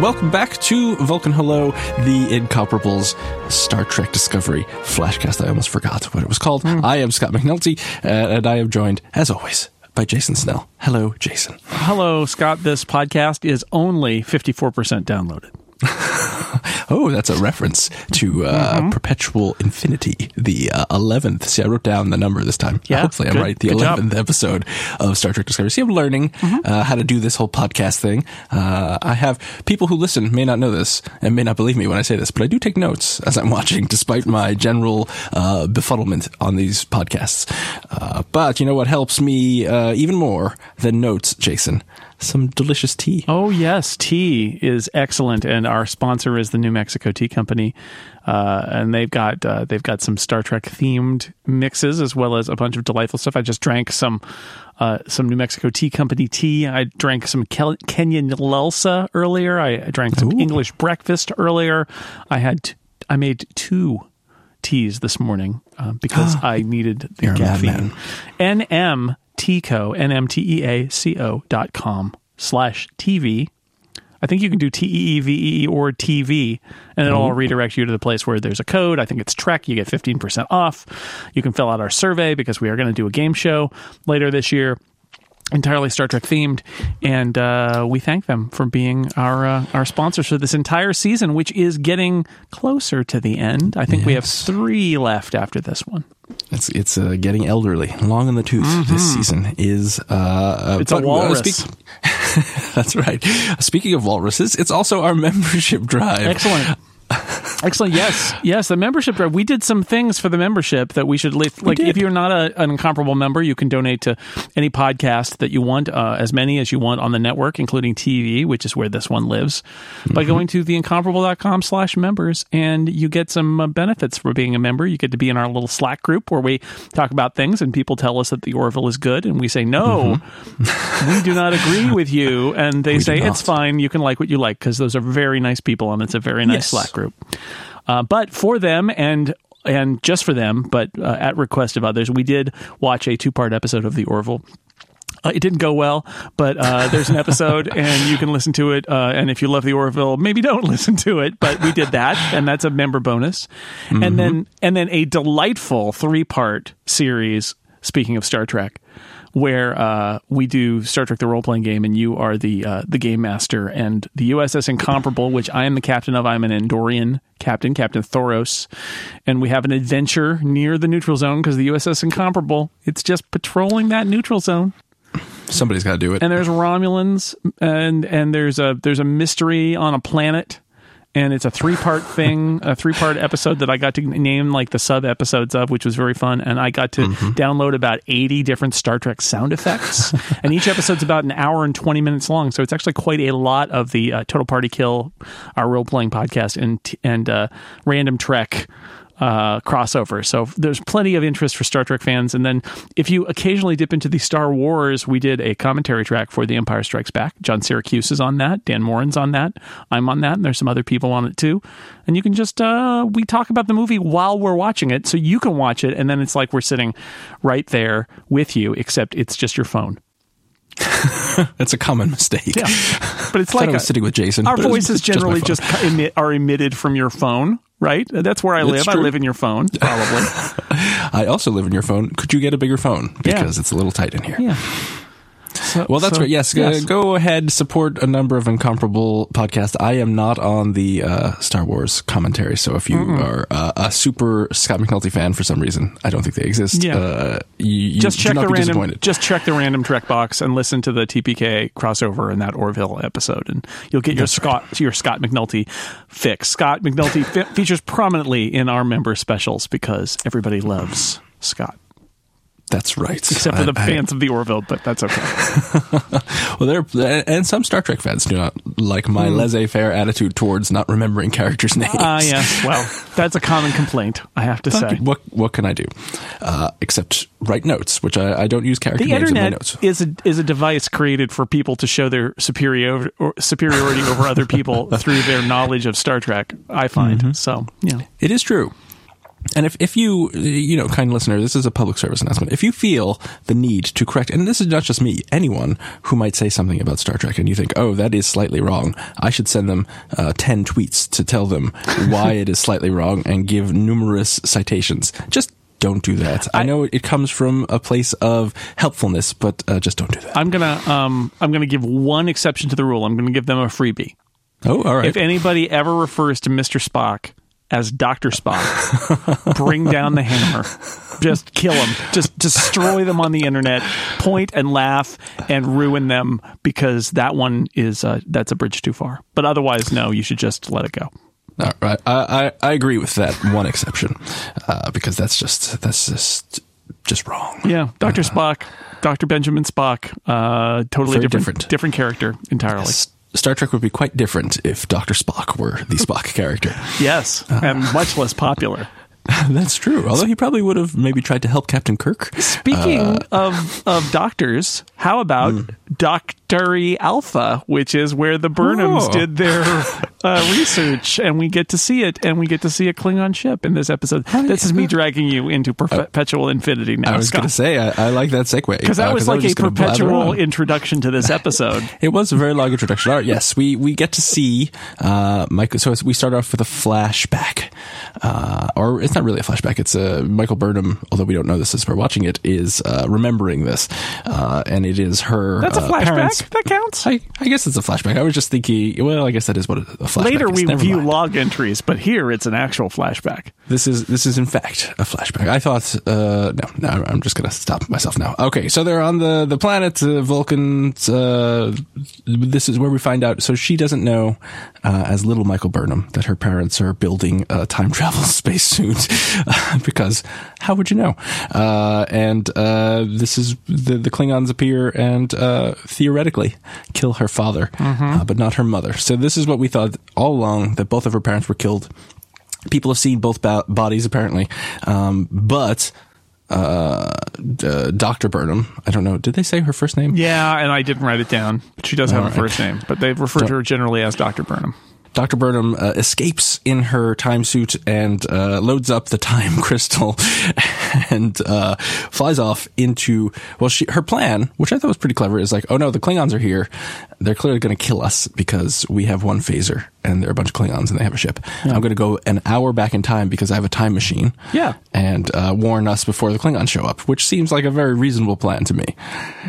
Welcome back to Vulcan Hello, the Incomparables Star Trek Discovery Flashcast. I almost forgot what it was called. Hmm. I am Scott McNulty, uh, and I am joined, as always, by Jason Snell. Hello, Jason. Hello, Scott. This podcast is only 54% downloaded. Oh, that's a reference to uh, Mm-hmm. Perpetual Infinity, the uh, 11th. See, I wrote down the number this time. Yeah, Hopefully, I'm right. The good job. 11th episode of Star Trek Discovery. See, I'm learning Mm-hmm. uh, how to do this whole podcast thing. Uh, I have people who listen may not know this and may not believe me when I say this, but I do take notes as I'm watching, despite my general uh, befuddlement on these podcasts. Uh, but you know what helps me uh, even more than notes, Jason? Some delicious tea. Oh, yes. Tea is excellent. And our sponsor is the New Mexico Tea Company. Uh, and they've got uh, they've got some Star Trek themed mixes as well as a bunch of delightful stuff. I just drank some uh, some New Mexico Tea Company tea. I drank some Kel- Kenyan Lelsa earlier. I, drank some Ooh. English breakfast earlier. I had t- I made two teas this morning uh, because I needed the You're caffeine. NMTeaco, N-M-T-E-A-C-O dot com slash TV. I think you can do T-E-E-V-E or TV, and it'll oh. redirect you to the place where there's a code. I think it's Trek. You get 15% off. You can fill out our survey because we are going to do a game show later this year entirely Star Trek themed, and uh, we thank them for being our uh, our sponsors for this entire season, which is getting closer to the end. I think we have three left after this one. It's it's uh, getting elderly, long in the tooth. This season is uh, uh, Mm-hmm. It's a uh, walrus. speak- that's right. Speaking of walruses, it's also our membership drive. Excellent. Excellent. Yes. Yes. The membership drive. We did some things for the membership that we should leave. like. If you're not a, an incomparable member, you can donate to any podcast that you want, uh, as many as you want on the network, including TV, which is where this one lives, Mm-hmm. by going to theincomparable.com slash members. And you get some uh, benefits for being a member. You get to be in our little Slack group where we talk about things and people tell us that the Orville is good. And we say, no, we do not agree with you. And they Mm-hmm. say, it's fine. You can like what you like because those are very nice people and it's a very nice Yes. Slack group. Uh, but for them and and just for them, but uh, at request of others, we did watch a two part episode of the Orville. Uh, it didn't go well, but uh, there's an episode, and you can listen to it. Uh, and if you love the Orville, maybe don't listen to it. But we did that, and that's a member bonus. And then and then a delightful three part series. Speaking of Star Trek, where uh, we do Star Trek: The Role Playing Game, and you are the uh, the game master, and the USS Incomparable, which I am the captain of. I'm an Andorian captain, Captain Thoros, and we have an adventure near the neutral zone because the USS Incomparable. It's just patrolling that neutral zone Somebody's got to do it. and there's Romulans, and and there's a there's a mystery on a planet, and it's a three part thing, a three part episode that I got to name like the sub episodes of, which was very fun, and I got to download about eighty different Star Trek sound effects, and each episode's about an hour and twenty minutes long, so it's actually quite a lot of the uh, Total Party Kill, our role playing podcast, and and uh, Random Trek uh, crossover. So there's plenty of interest for Star Trek fans. And then if you occasionally dip into the Star Wars, we did a commentary track for The Empire Strikes Back. John Siracusa is on that. Dan Moren's on that. I'm on that. And there's some other people on it too. And you can just, uh, we talk about the movie while we're watching it. So you can watch it. And then it's like we're sitting right there with you, except it's just your phone. It's a common mistake. Yeah. But it's like I a- was sitting with Jason. our but it was voices generally phone. just, emit, are emitted from your phone, right? That's where I It's live. I live in your phone, probably. I also live in your phone. Could you get a bigger phone because it's a little tight in here? yeah. So, Well, that's so- right. Yes, uh, go ahead, support a number of incomparable podcasts. I am not on the uh, Star Wars commentary, so if you are uh, a super Scott McNulty fan for some reason, I don't think they exist. Yeah. uh, you, you just check not the be random just check the random trek box and listen to the TPK crossover in that Orville episode and you'll get your Scott your Scott McNulty fix. Scott McNulty fe- features prominently in our member specials because everybody loves Scott That's right. except for the I- I- fans of the Orville, but that's okay. well, there and some Star Trek fans do not like my laissez-faire attitude towards not remembering characters' names. Ah, yes. Well, that's a common complaint, I have to say. What what can I do? Uh, except write notes, which I, I don't use character The names in my internet notes. is a is a device created for people to show their superior or superiority over other people through their knowledge of Star Trek. I find Mm-hmm. so. Yeah, It is true. And if, if you, you know, kind listener, this is a public service announcement. If you feel the need to correct, and this is not just me, anyone who might say something about Star Trek and you think, oh, that is slightly wrong, I should send them uh, 10 tweets to tell them why it is slightly wrong and give numerous citations. Just don't do that. I, I, know it comes from a place of helpfulness, but uh, just don't do that. I'm gonna um, I'm gonna give one exception to the rule. I'm gonna give them a freebie. Oh, all right. If anybody ever refers to Mr. Spock as Dr. Spock. Bring down the hammer. Just kill them. Just destroy them on the internet. Point and laugh and ruin them because that one is uh, that's a bridge too far. But otherwise, no, you should just let it go. All right, I, I, I agree with that one exception uh, because that's just that's just just wrong. Yeah, Doctor uh, Spock, Doctor Benjamin Spock, uh, totally different, different, different character entirely. Yes. Star Trek would be quite different if Dr. Spock were the Spock character. Yes, uh, and much less popular. That's true. Although he probably would have maybe tried to help Captain Kirk. Speaking uh, of of doctors, how about mm. Doctari Alpha, which is where the Burnhams oh. did their uh, research, and we get to see it, and we get to see a Klingon ship in this episode. This is me dragging you into perpetual infinity now. I was going to say I, I, like that segue because that uh, was like was a perpetual introduction to this episode. it was a very long introduction. All right, yes, we we get to see uh, Michael. So we start off with a flashback, uh, or it's not really a flashback. It's a uh, Michael Burnham, although we don't know this as we're watching it, is uh, remembering this, uh, and it is her. That's a uh, flashback. Parents. That counts. I, I, guess it's a flashback. I was just thinking. Well, I guess that is what a flashback. Later is. we Never view mind. log entries, but here it's an actual flashback. This is this is in fact a flashback. I thought. Uh, no, no, I'm just gonna stop myself now. Okay, so they're on the the planet uh, Vulcan. this is where we find out. So she doesn't know, as little Michael Burnham, that her parents are building a time travel spacesuit because how would you know? Uh, and uh, this is the, the Klingons appear and uh, theoretically kill her father, mm-hmm. Uh, but not her mother. So this is what we thought all along that both of her parents were killed. People have seen both bodies apparently, um, but uh, uh, Dr. Burnham. I don't know. Did they say her first name? Yeah, and I didn't write it down. But she does have All a right. first name, but they refer to her generally as Dr. Burnham. Dr. Burnham uh, escapes in her time suit and uh, loads up the time crystal and uh, flies off into well, she her plan, which I thought was pretty clever, is like, oh no, the Klingons are here. They're clearly going to kill us because we have one phaser and they're a bunch of Klingons and they have a ship. Yeah. I'm going to go an hour back in time because I have a time machine. Yeah, and uh, warn us before the Klingons show up, which seems like a very reasonable plan to me.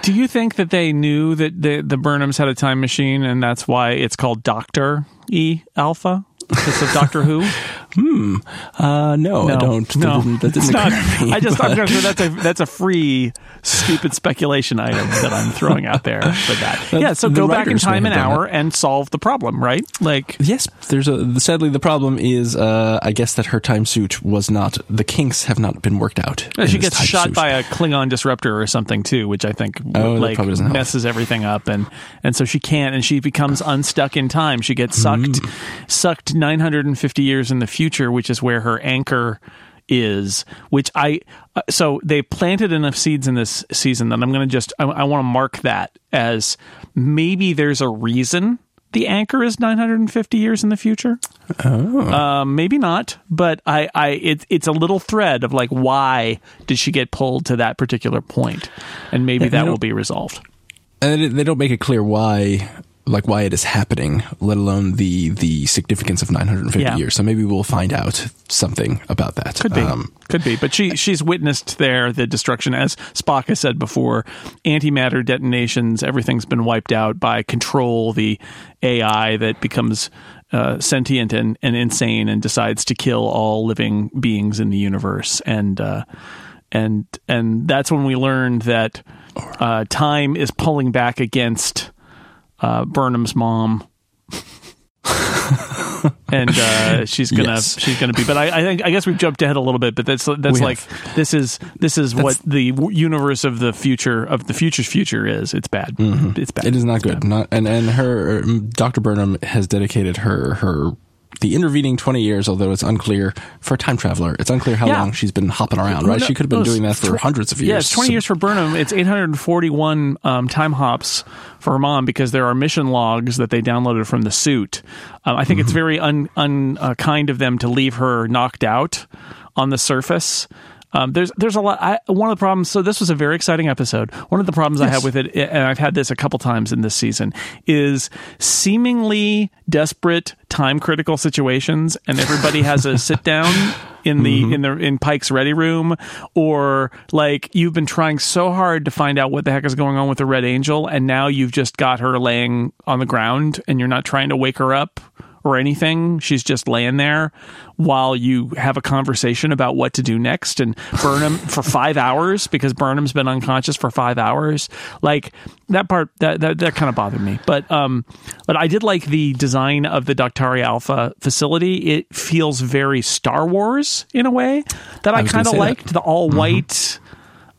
Do you think that they knew that the the Burnhams had a time machine and that's why it's called Doctor? E Alpha? Because of Doctor Who? Hmm. Uh, no, no, I don't. No, that didn't, that didn't not, me, I just thought that's a that's a free stupid speculation item that I'm throwing out there for that. yeah. So go back in time an hour and solve the problem, right? Like yes, there's a. Sadly, the problem is, uh, I guess that her time suit was not. The kinks have not been worked out. She gets shot suit. by a Klingon disruptor or something too, which I think oh, like messes everything up, and and so she can't, and she becomes unstuck in time. She gets sucked, mm. sucked 950 years in the future future, which is where her anchor is which i uh, so they planted enough seeds in this season that i'm going to just i, I want to mark that as maybe there's a reason the anchor is 950 years in the future. Oh. Um, maybe not but i i it, it's a little thread of like why did she get pulled to that particular point? And maybe that will be resolved. And they don't make it clear why like why it is happening, let alone the the significance of 950 yeah. years. So maybe we'll find out something about that. Could be, um, could be. But she she's witnessed there the destruction, as Spock has said before. Antimatter detonations, everything's been wiped out by control, the AI that becomes uh, sentient and, and insane and decides to kill all living beings in the universe. And uh, and and that's when we learned that uh, time is pulling back against uh, Burnham's mom. and uh, she's gonna yes. she's gonna be. But I, I, think I guess we've jumped ahead a little bit. But that's that's we like have. this is this is that's, what the universe of the future of the future's future is. It's bad. Mm-hmm. It's bad. It is not it's good. Bad. Not and and her Dr. Burnham has dedicated her her the intervening 20 years, although it's unclear for a time traveler, it's unclear how yeah. long she's been hopping around, right? No, she could have been doing that for tw- hundreds of years. Yeah, it's 20 so. years for Burnham. It's 841 um, time hops for her mom because there are mission logs that they downloaded from the suit. Um, I think mm-hmm. it's very unkind un, uh, of them to leave her knocked out on the surface. Um, there's there's a lot. I, one of the problems. So this was a very exciting episode. One of the problems I have with it, and I've had this a couple times in this season, is seemingly desperate, time critical situations, and everybody has a sit down in the Mm-hmm. in the in Pike's ready room, or like you've been trying so hard to find out what the heck is going on with the Red Angel, and now you've just got her laying on the ground, and you're not trying to wake her up or anything. She's just laying there while you have a conversation about what to do next and Burnham for five hours because Burnham's been unconscious for five hours. Like that part that that, that kind of bothered me. But um but I did like the design of the Doctari Alpha facility. It feels very Star Wars in a way that I, gonna kind of say that. liked. The all white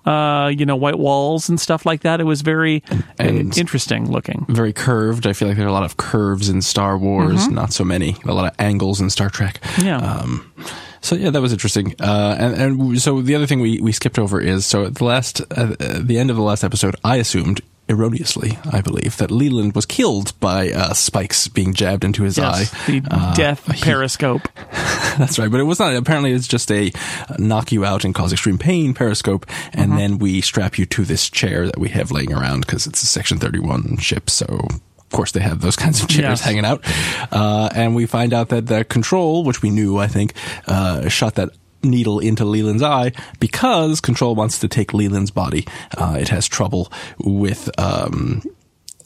uh, you know, white walls and stuff like that. It was very And- interesting looking. Very curved. I feel like there are a lot of curves in Star Wars, Mm-hmm. not so many. A lot of angles in Star Trek. Yeah. Um, so yeah, that was interesting. Uh, and, and so the other thing we, we skipped over is so at the last, uh, the end of the last episode, I assumed erroneously, I believe, that Leland was killed by uh, spikes being jabbed into his Yes, eye. the Uh, death he- periscope. That's right, but it was not. Apparently, it's just a uh, knock you out and cause extreme pain periscope, and Mm-hmm. then we strap you to this chair that we have laying around because it's a Section Thirty One ship. So, of course, they have those kinds of chairs Yes. hanging out, uh, and we find out that the control, which we knew, I think, uh, shot that needle into Leland's eye because Control wants to take Leland's body. Uh, it has trouble with. Um,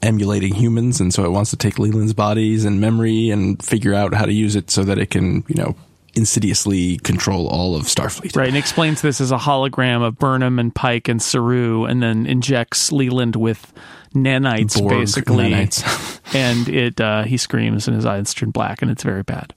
emulating humans and so it wants to take Leland's bodies and memory and figure out how to use it so that it can, you know, insidiously control all of Starfleet. Right, and explains this as a hologram of Burnham and Pike and Saru, and then injects Leland with nanites, Borg basically. nanites. and it uh, he screams and his eyes turn black, and it's very bad.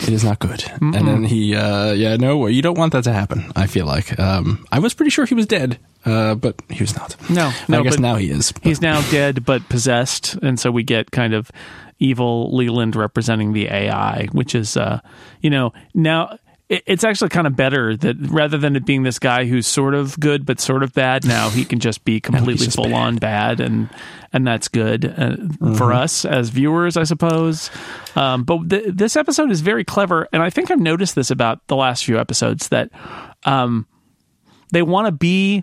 It is not good. And then he, uh, yeah, no, you don't want that to happen. I feel like um, I was pretty sure he was dead, uh, but he was not. No, no, I guess now he is. but- He's now dead but possessed, and so we get kind of evil Leland representing the AI, which is, uh, you know, now it's actually kind of better that rather than it being this guy who's sort of good but sort of bad, now he can just be completely full on bad, and and that's good uh, for us as viewers, I suppose. Um, but th- this episode is very clever, and I think I've noticed this about the last few episodes that um, they want to be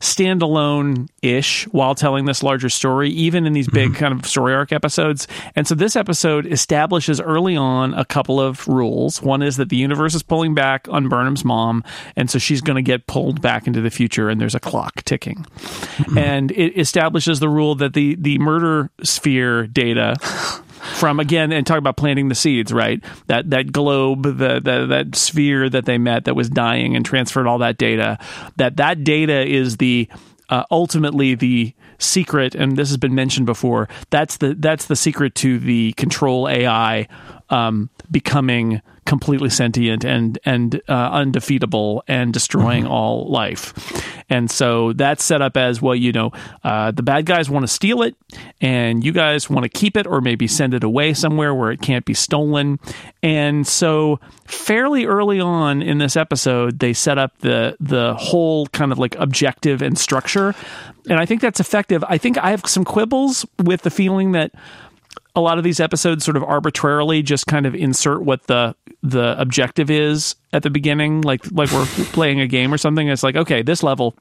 standalone ish while telling this larger story, even in these big mm-hmm. kind of story arc episodes. And so this episode establishes early on a couple of rules. One is that the universe is pulling back on Burnham's mom, and so she's going to get pulled back into the future, and there's a clock ticking. Mm-hmm. And it establishes the rule that the the murder sphere data from again and talk about planting the seeds right? That that globe the, the that sphere that they met that was dying and transferred all that data that that data is the uh, ultimately the secret and this has been mentioned before that's the that's the secret to the control ai um, becoming completely sentient and and uh, undefeatable and destroying all life. And so that's set up as well. You know, uh, the bad guys want to steal it, and you guys want to keep it, or maybe send it away somewhere where it can't be stolen. And so, fairly early on in this episode, they set up the the whole kind of like objective and structure, and I think that's effective. I think I have some quibbles with the feeling that a lot of these episodes sort of arbitrarily just kind of insert what the the objective is at the beginning like like we're playing a game or something. It's like okay this level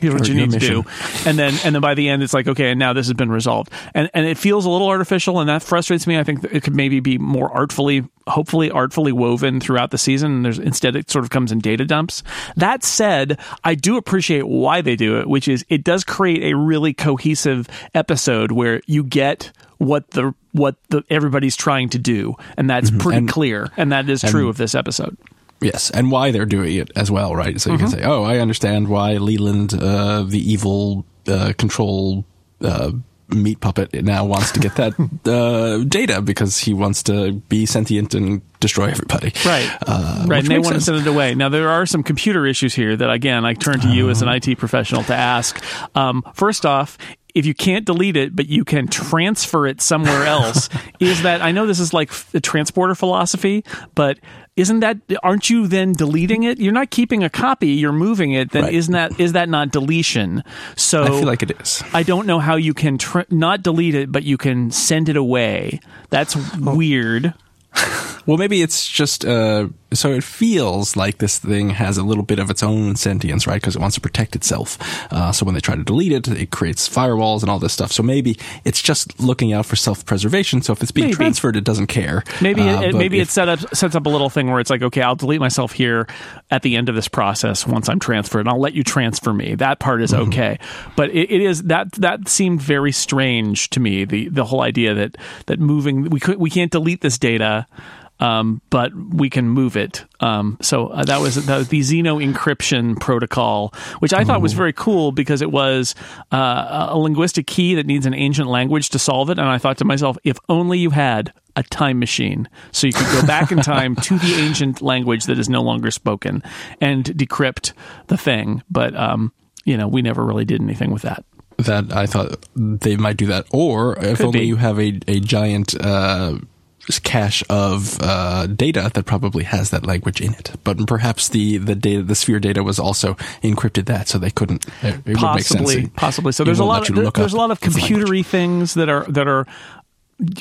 here's what you need to do. and then and then by the end it's like okay and now this has been resolved. And and it feels a little artificial and that frustrates me. I think it could maybe be more artfully hopefully artfully woven throughout the season and there's instead it sort of comes in data dumps. That said i do appreciate why they do it which is it does create a really cohesive episode where you get what the what the everybody's trying to do and that's pretty Mm-hmm. And- clear and that is true of this episode Yes, and why they're doing it as well, right? So you Mm-hmm. can say, "Oh, I understand why Leland, uh, the evil uh, control uh, meat puppet, now wants to get that uh, data because he wants to be sentient and destroy everybody." Right. Uh, right. And they want to send it away. Now, there are some computer issues here that, again, I turn to you as Uh-huh. an IT professional to ask. Um, first off, if you can't delete it, but you can transfer it somewhere else, is that, I know this is like the transporter philosophy, but isn't that, aren't you then deleting it? You're not keeping a copy, you're moving it, then Right. isn't that, is that not deletion? So I feel like it is. I don't know how you can tr- not delete it, but you can send it away. That's weird. Well, maybe it's just uh, so it feels like this thing has a little bit of its own sentience, right? Because it wants to protect itself. Uh, so when they try to delete it, it creates firewalls and all this stuff. So maybe it's just looking out for self-preservation. So if it's being Maybe. transferred, it doesn't care. Maybe Uh, it, maybe if- it set up sets up a little thing where it's like, okay, I'll delete myself here at the end of this process once I'm transferred, and I'll let you transfer me. That part is Mm-hmm. okay, but it, it is that that seemed very strange to me. The the whole idea that that moving we could we can't delete this data. Um, but we can move it. Um, so uh, that was that was the Xeno encryption protocol, which I thought was very cool because it was uh, a linguistic key that needs an ancient language to solve it. And I thought to myself, if only you had a time machine so you could go back in time to the ancient language that is no longer spoken and decrypt the thing. But um, you know, we never really did anything with that. that I thought they might do that, or if Could only be. you have a a giant uh, cache of uh, data that probably has that language in it. But perhaps the the data, the sphere data, was also encrypted that, so they couldn't. It, it would make sense. possibly possibly so there's a lot of there's a lot of language. computery things that are that are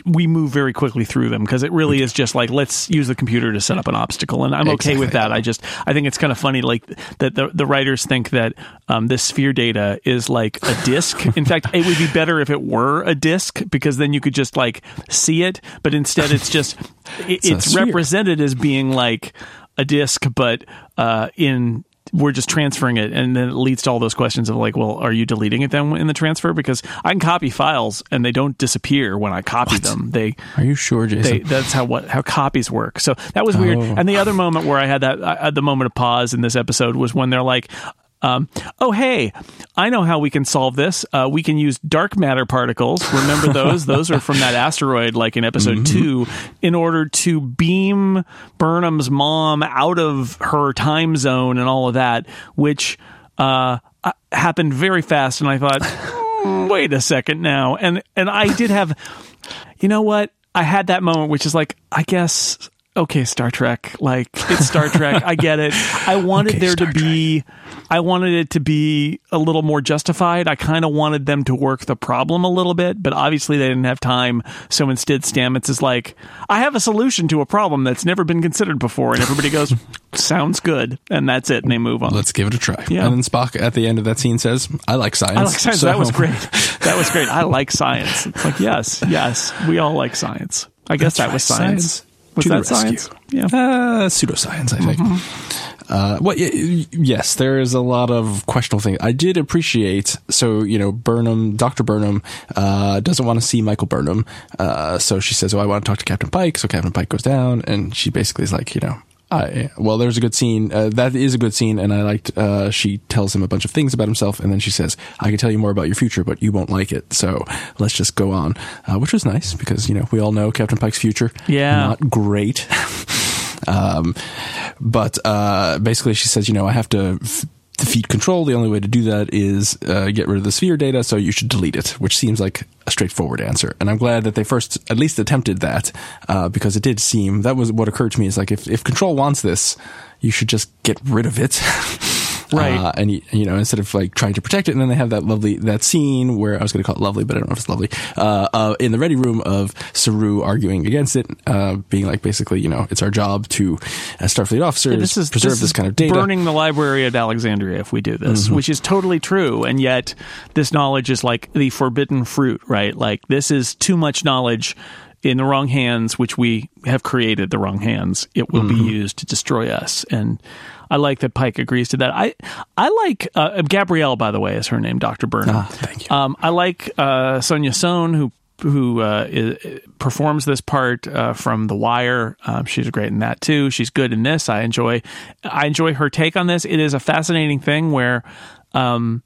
we move very quickly through them because it really is just like let's use the computer to set up an obstacle. And i'm okay with that. I just i think it's kind of funny like that the, the writers think that um, this sphere data is like a disk. In fact it would be better if it were a disk because then you could just like see it. But instead it's just it, a it's represented as being like a disk but uh, in we're just transferring it and then it leads to all those questions of like well are you deleting it then in the transfer because i can copy files and they don't disappear when i copy them they Are you sure, they, Jason? that's how what how copies work. So that was weird. Oh. And the other moment where I had that I the moment of pause in this episode was when they're like. Um, oh hey, I know how we can solve this. Uh, we can use dark matter particles. Remember those? those are from that asteroid, like in episode two, in order to beam Burnham's mom out of her time zone and all of that, which uh, uh, happened very fast. And I thought, "Hmm, wait a second now, and and I did have you know what? I had that moment, which is like, I guess, okay, Star Trek. Like, it's Star Trek. I get it. I wanted Okay, there Star to be, I wanted it to be a little more justified. I kind of wanted them to work the problem a little bit, but obviously they didn't have time. So instead, Stamets is like, I have a solution to a problem that's never been considered before. And everybody goes, sounds good. And that's it. And they move on. Let's give it a try. Yeah. And then Spock at the end of that scene says, "I like science." I like science. So- That was great. That was great. I like science. It's like, yes, yes, we all like science. I guess that was right, science. science To the that science? rescue. Yeah. Uh, pseudoscience, I think. Mm-hmm. Uh, well, yes, there is a lot of questionable things. I did appreciate, so, you know, Burnham, Dr. Burnham, uh, doesn't want to see Michael Burnham. Uh, so she says, Oh, I want to talk to Captain Pike. So Captain Pike goes down and she basically is like, you know, I, well, there's a good scene. Uh, that is a good scene. And I liked, uh, she tells him a bunch of things about himself. And then she says, I can tell you more about your future, but you won't like it. So let's just go on, uh, which was nice because, you know, we all know Captain Pike's future. Yeah. Not great. um, but, uh, basically she says, you know, I have to, f- defeat control. The only way to do that is uh, get rid of the sphere data, so you should delete it, which seems like a straightforward answer. And I'm glad that they first at least attempted that uh, because it did seem that was what occurred to me is like if if control wants this, you should just get rid of it. Right. Uh, and you, know, instead of like trying to protect it, and then they have that lovely that scene where I was going to call it lovely, but I don't know if it's lovely. Uh, uh, in the ready room of Saru arguing against it, uh, being like basically, you know, it's our job to as Starfleet officers this is preserve this, this, is kind of data. Mm-hmm. Burning the library at Alexandria if we do this, which is totally true, and yet this knowledge is like the forbidden fruit, right? Like this is too much knowledge in the wrong hands, which we have created the wrong hands. It will Mm-hmm. be used to destroy us, and I like that Pike agrees to that. I I like uh, Gabrielle, by the way, is her name, Doctor Burnham. Ah, thank you. Um, I like uh, Sonja Sohn, who who uh, i performs this part uh, from The Wire. Um, she's great in that too. She's good in this. I enjoy I enjoy her take on this. It is a fascinating thing where. Um,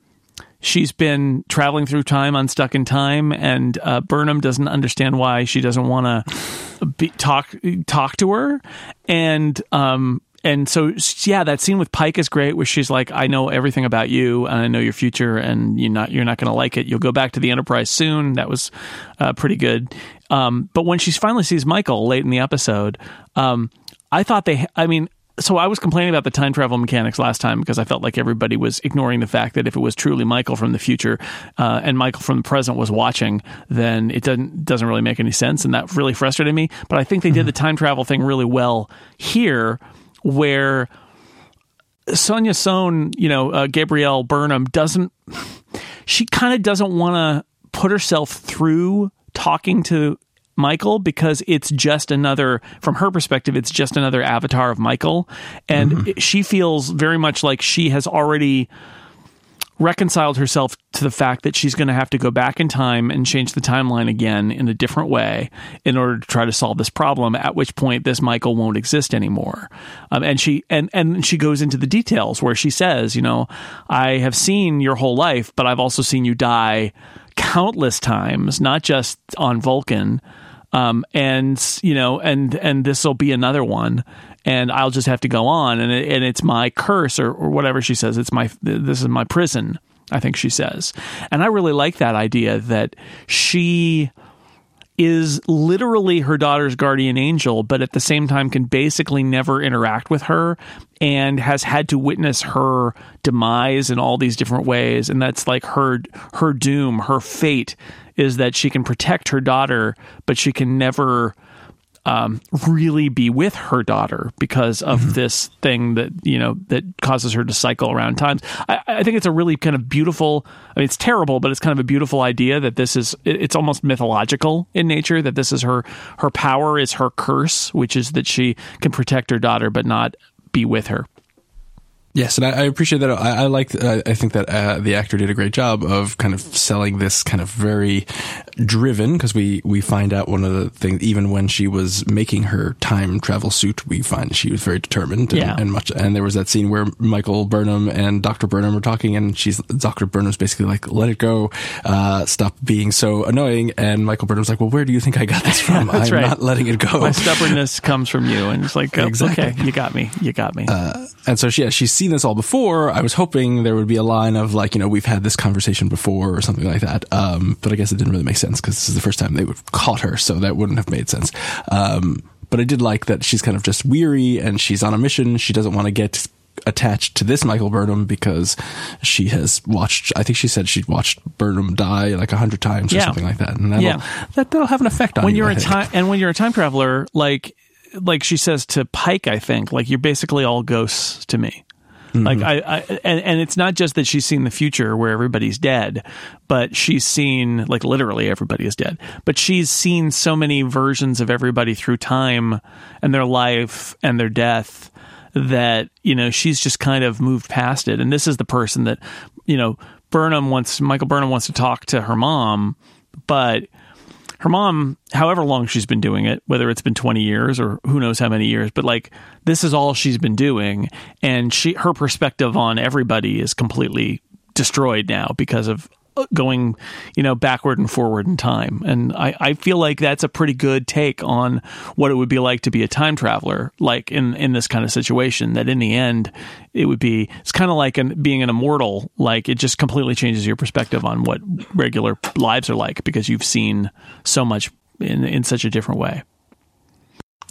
She's been traveling through time, unstuck in time, and uh, Burnham doesn't understand why she doesn't want to talk talk to her, and um, and so yeah, that scene with Pike is great, where she's like, "I know everything about you, and I know your future, and you're not you're not going to like it. You'll go back to the Enterprise soon." That was uh, pretty good. Um, but when she finally sees Michael late in the episode, um, I thought they, I mean, so I was complaining about the time travel mechanics last time because I felt like everybody was ignoring the fact that if it was truly Michael from the future uh, and Michael from the present was watching, then it doesn't doesn't really make any sense, and that really frustrated me. But I think they did the time travel thing really well here, where Sonja Sohn, you know, uh, Gabrielle Burnham doesn't. She kind of doesn't want to put herself through talking to Michael because it's just another, from her perspective, it's just another avatar of Michael. And mm-hmm. she feels very much like she has already reconciled herself to the fact that she's going to have to go back in time and change the timeline again in a different way in order to try to solve this problem at which point this michael won't exist anymore. Um, and she and and she goes into the details where she says you know i have seen your whole life but i've also seen you die countless times not just on vulcan. Um, and you know, and and this will be another one, and I'll just have to go on, and it, and it's my curse or, or whatever she says. It's my this is my prison. I think she says, and I really like that idea that she is literally her daughter's guardian angel, but at the same time can basically never interact with her and has had to witness her demise in all these different ways. And that's like her her doom, her fate is that she can protect her daughter, but she can never um, really be with her daughter because of mm-hmm. this thing that you know that causes her to cycle around times. I, I, think it's a really kind of beautiful. I mean, it's terrible, but it's kind of a beautiful idea that this is. It's almost mythological in nature that this is her. Her power is her curse, which is that she can protect her daughter but not be with her. Yes, and I, I appreciate that. I, I like. I, I think that uh, the actor did a great job of kind of selling this kind of very driven because we we find out one of the things even when she was making her time travel suit, we find she was very determined. And, yeah. and much. And there was that scene where Michael Burnham and Doctor Burnham are talking, and she's Doctor Burnham's basically like, "Let it go, uh, stop being so annoying." And Michael Burnham's like, "Well, where do you think I got this from? I'm right. not letting it go. My stubbornness comes from you." And it's like, oh, exactly. "Okay, you got me. You got me." Uh, and so, yeah, she's seen this all before. I was hoping there would be a line of like, you know, we've had this conversation before or something like that. Um, but I guess it didn't really make sense because this is the first time they would have caught her, so that wouldn't have made sense. Um, but I did like that she's kind of just weary and she's on a mission. She doesn't want to get attached to this Michael Burnham because she has watched. I think she said she'd watched Burnham die like a hundred times or yeah. something like that, and that'll, yeah. that, that'll have an effect on when you. You're a time and when you're a time traveler, like like she says to Pike, I think like you're basically all ghosts to me. Mm-hmm. Like I, I and, and it's not just that she's seen the future where everybody's dead, but she's seen like literally everybody is dead. But she's seen so many versions of everybody through time and their life and their death that you know she's just kind of moved past it. And this is the person that you know Burnham wants Michael Burnham wants to talk to her mom, but her mom, however long she's been doing it, whether it's been 20 years or who knows how many years, but like this is all she's been doing. And she, her perspective on everybody is completely destroyed now because of going, you know, backward and forward in time. And I, I feel like that's a pretty good take on what it would be like to be a time traveler, like in, in this kind of situation, that in the end, it would be, it's kind of like an, being an immortal. Like it just completely changes your perspective on what regular lives are like because you've seen so much in, in such a different way.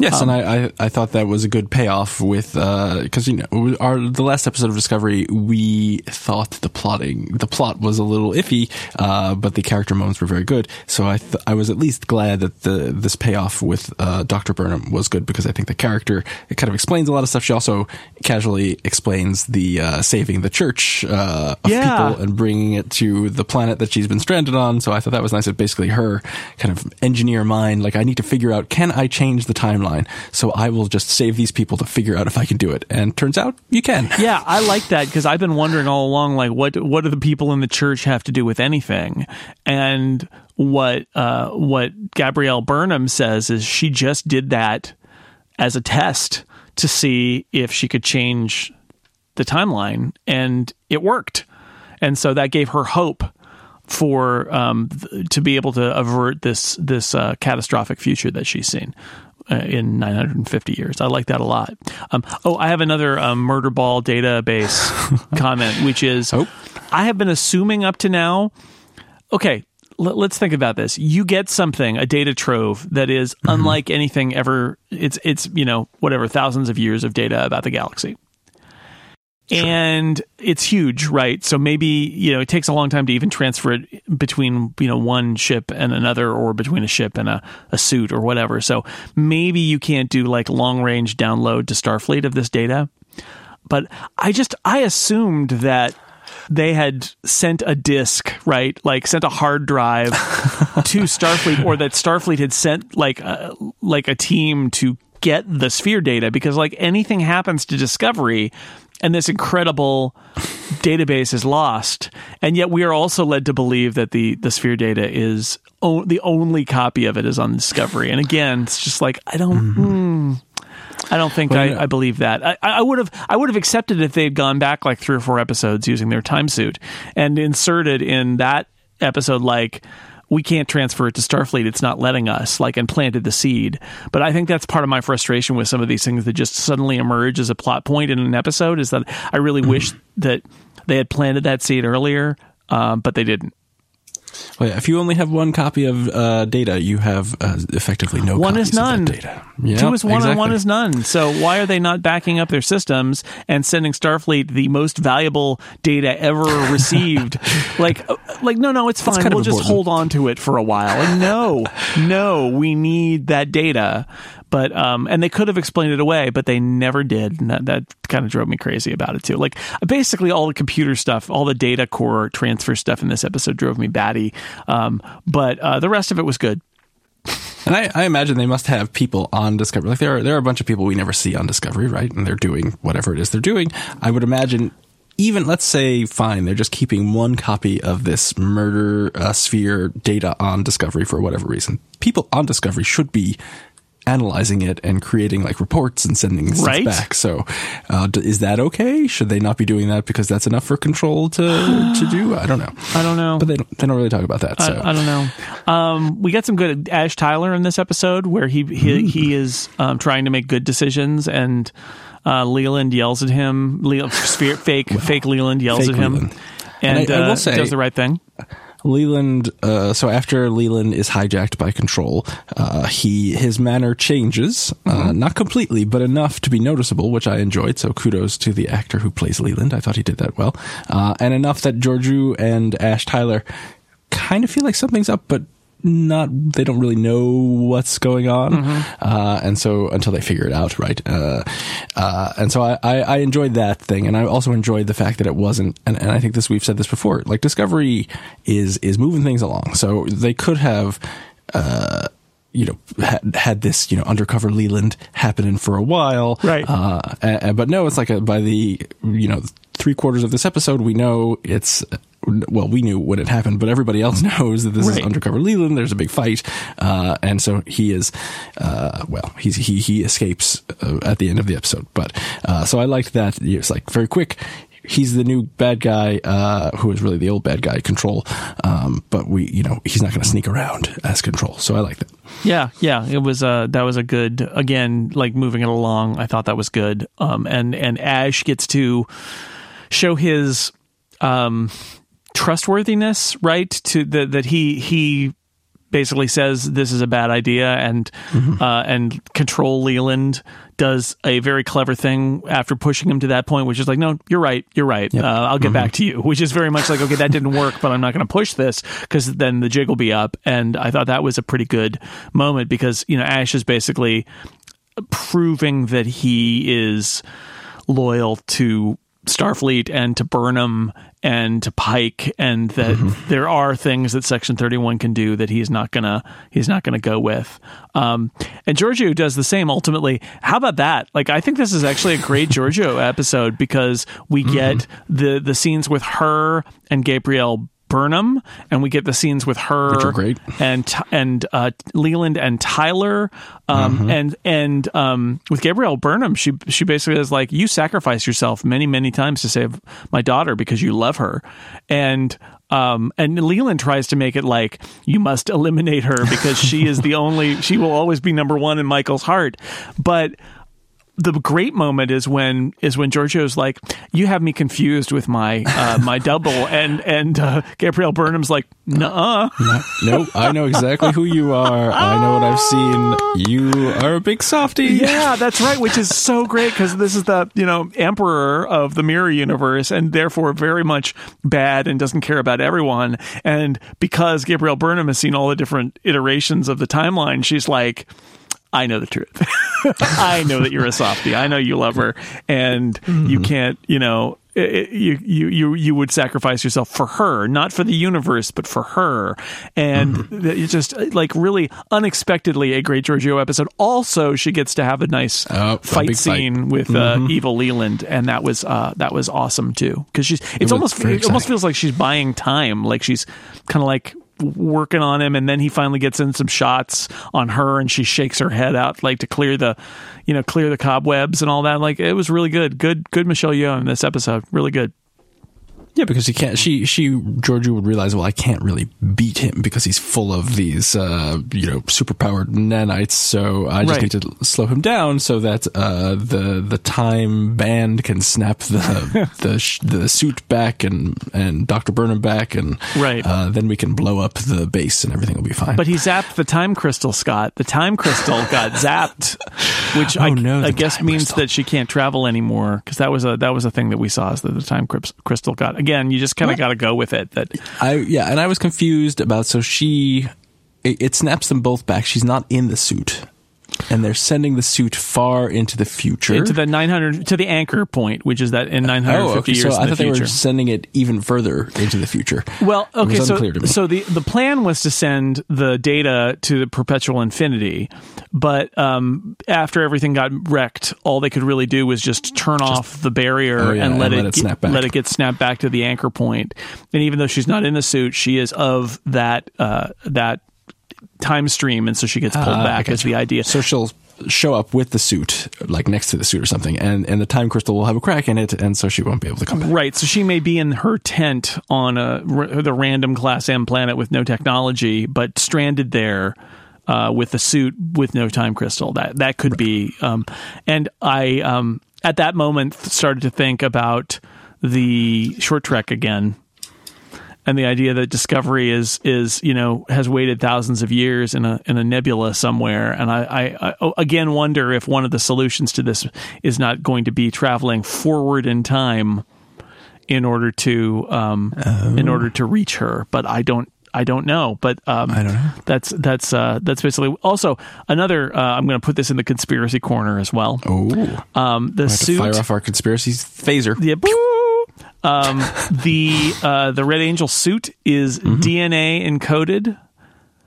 Yes, um, and I, I, I thought that was a good payoff with because uh, you know our the last episode of Discovery we thought the plotting the plot was a little iffy, uh, but the character moments were very good. So I th- I was at least glad that the this payoff with uh, Doctor Burnham was good because I think the character it kind of explains a lot of stuff. She also casually explains the uh, saving the church uh, of yeah. people and bringing it to the planet that she's been stranded on. So I thought that was nice. That basically her kind of engineer mind like I need to figure out can I change the timeline so I will just save these people to figure out if I can do it. And turns out you can. Yeah, I like that because I've been wondering all along, like, what what do the people in the church have to do with anything? And what uh, what Gabrielle Burnham says is she just did that as a test to see if she could change the timeline, and it worked. And so that gave her hope for um, th- to be able to avert this this uh, catastrophic future that she's seen. Uh, in 950 years. I like that a lot. Um, oh, I have another um, murder ball database comment, which is oh. I have been assuming up to now. Okay, let's think about this. You get something, a data trove that is Mm-hmm. unlike anything ever. It's it's you know whatever thousands of years of data about the galaxy. And it's huge, right? So maybe, you know, it takes a long time to even transfer it between, you know, one ship and another or between a ship and a, a suit or whatever. So maybe you can't do like long range download to Starfleet of this data. But I just, I assumed that they had sent a disk, right? Like sent a hard drive to Starfleet, or that Starfleet had sent like a, like a team to get the sphere data because like anything happens to Discovery and this incredible database is lost, and yet we are also led to believe that the the sphere data is o- the only copy of it is on Discovery. And again, it's just like I don't. hmm, I don't think Well, I, yeah. I believe that. I, I would have I would have accepted if they'd gone back like three or four episodes using their time suit and inserted in that episode like we can't transfer it to Starfleet. It's not letting us, like, and planted the seed. But I think that's part of my frustration with some of these things that just suddenly emerge as a plot point in an episode is that I really wish that they had planted that seed earlier, um, but they didn't. Well, yeah, if you only have one copy of uh, data, you have uh, effectively no One copies is none. data. Yeah, Two is one and one is none. So why are they not backing up their systems and sending Starfleet the most valuable data ever received? like, uh, like no, no, it's fine. We'll just hold on to it for a while. And no, no, we need that data. But um, and they could have explained it away, but they never did, and that that kind of drove me crazy about it too. Like basically all the computer stuff, all the data core transfer stuff in this episode drove me batty. Um, but uh, the rest of it was good. And I, I imagine they must have people on Discovery. Like there are there are a bunch of people we never see on Discovery, right? And they're doing whatever it is they're doing. I would imagine even let's say fine, they're just keeping one copy of this murder uh, sphere data on Discovery for whatever reason. People on Discovery should be analyzing it and creating like reports and sending stuff Right. back. So, uh, d- is that okay? Should they not be doing that because that's enough for control to to do? I don't know. I don't know. But they don't, they don't really talk about that. So I, I don't know. Um, we got some good Ash Tyler in this episode where he he, he is um, trying to make good decisions and uh, Leland yells at him. Le- fake fake Leland yells fake at him Leland. and, And I- I uh, say- does the right thing. Leland, uh, so after Leland is hijacked by control, uh, he, his manner changes, uh, not completely, but enough to be noticeable, which I enjoyed. So kudos to the actor who plays Leland. I thought he did that well. Uh, and enough that Georgiou and Ash Tyler kind of feel like something's up, but not, they don't really know what's going on. Uh, and so until they figure it out, right? Uh, uh, and so I, I, I enjoyed that thing. And I also enjoyed the fact that it wasn't, and, and I think this, we've said this before, like Discovery is, is moving things along. So they could have, uh, you know, had, had this, you know, undercover Leland happening for a while. Right. Uh, a- a- but no, it's like a, by the, you know, three quarters of this episode, we know it's, well, we knew when it happened, but everybody else knows that this is undercover Leland. There's a big fight. Uh, and so he is, uh, well, he's, he, he escapes uh, at the end of the episode. But, uh, so I liked that. It's like very quick. He's the new bad guy, uh, who is really the old bad guy, Control. Um, but we, you know, he's not going to sneak around as Control. So I like that. Yeah, yeah, it was uh that was a good again like moving it along. I thought that was good. Um and and Ash gets to show his um trustworthiness, right? To the, that he he basically says this is a bad idea and uh, and control Leland does a very clever thing after pushing him to that point, which is like, no, you're right, you're right. Uh, I'll get back to you, which is very much like, okay, that didn't work, but I'm not going to push this because then the jig will be up. And I thought that was a pretty good moment because you know Ash is basically proving that he is loyal to Starfleet and to Burnham and to Pike, and that there are things that Section Thirty One can do that he's not gonna he's not gonna go with. Um, and Georgiou does the same. Ultimately, how about that? Like, I think this is actually a great Georgiou episode because we get the the scenes with her and Gabrielle. Burnham, and we get the scenes with her Which are great. and and uh, Leland and Tyler, um, and and um, with Gabrielle Burnham, she she basically is like, you sacrifice yourself many many times to save my daughter because you love her, and um, and Leland tries to make it like you must eliminate her because she is the only she will always be number one in Michael's heart, but the great moment is when is when Georgiou's like, "You have me confused with my uh, my double," and and uh, Gabrielle Burnham's like, "Nuh." no, I know exactly who you are. I know what I've seen. You are a big softy. Yeah, that's right. Which is so great because this is the you know emperor of the mirror universe, and therefore very much bad and doesn't care about everyone. And because Gabrielle Burnham has seen all the different iterations of the timeline, she's like. I know the truth. I know that you're a softie. I know you love her, and mm-hmm. you can't, you know, it, you you you you would sacrifice yourself for her, not for the universe, but for her. And mm-hmm. it's just like really unexpectedly a great Georgiou episode. Also, she gets to have a nice oh, fight scene fight. with uh, mm-hmm. Evil Leland, and that was uh, that was awesome too. Because she's it's it almost it almost feels like she's buying time, like she's kind of like working on him and then he finally gets in some shots on her and she shakes her head out like to clear the you know clear the cobwebs and all that. Like it was really good. Good good michelle yeoh in this episode. Really good yeah, because he can't. She she Georgiou would realize, well, I can't really beat him because he's full of these, uh, you know, superpowered nanites. So I just right. need to slow him down so that uh, the the time band can snap the the the suit back and and Doctor Burnham back, and right. Uh, then we can blow up the base and everything will be fine. But he zapped the time crystal, Scott. The time crystal got zapped, which oh, I, no, I guess means crystal. that she can't travel anymore because that was a that was a thing that we saw is that the time crystal got again, you just kind of got to go with it. That I yeah, and I was confused about. So she, it, it snaps them both back. She's not in the suit and they're sending the suit far into the future, into the 900 to the anchor point, which is that in 950 oh, okay. years. So I thought the they were sending it even further into the future. Well, okay, so so the the plan was to send the data to the perpetual infinity, but um, after everything got wrecked, all they could really do was just turn just, off the barrier oh, yeah, and, let, and it, let, it get, let it get snapped back to the anchor point. And even though she's not in the suit, she is of that uh, that time stream, and so she gets pulled uh, back. Is the idea? So she'll show up with the suit, like next to the suit or something, and and the time crystal will have a crack in it, and so she won't be able to come back. Right. So she may be in her tent on a the random class M planet with no technology, but stranded there. Uh, with the suit with no time crystal, that that could right. be. Um, and I, um, at that moment, started to think about the short trek again and the idea that discovery is is you know has waited thousands of years in a in a nebula somewhere and I, I, I, oh, again wonder if one of the solutions to this is not going to be traveling forward in time in order to um, oh. in order to reach her but I don't I don't know, but um, I don't know. That's that's uh, that's basically also another. Uh, I'm going to put this in the conspiracy corner as well. Oh, um, the suit fire off our conspiracy phaser. Yeah, um, the uh, the Red Angel suit is mm-hmm. DNA encoded.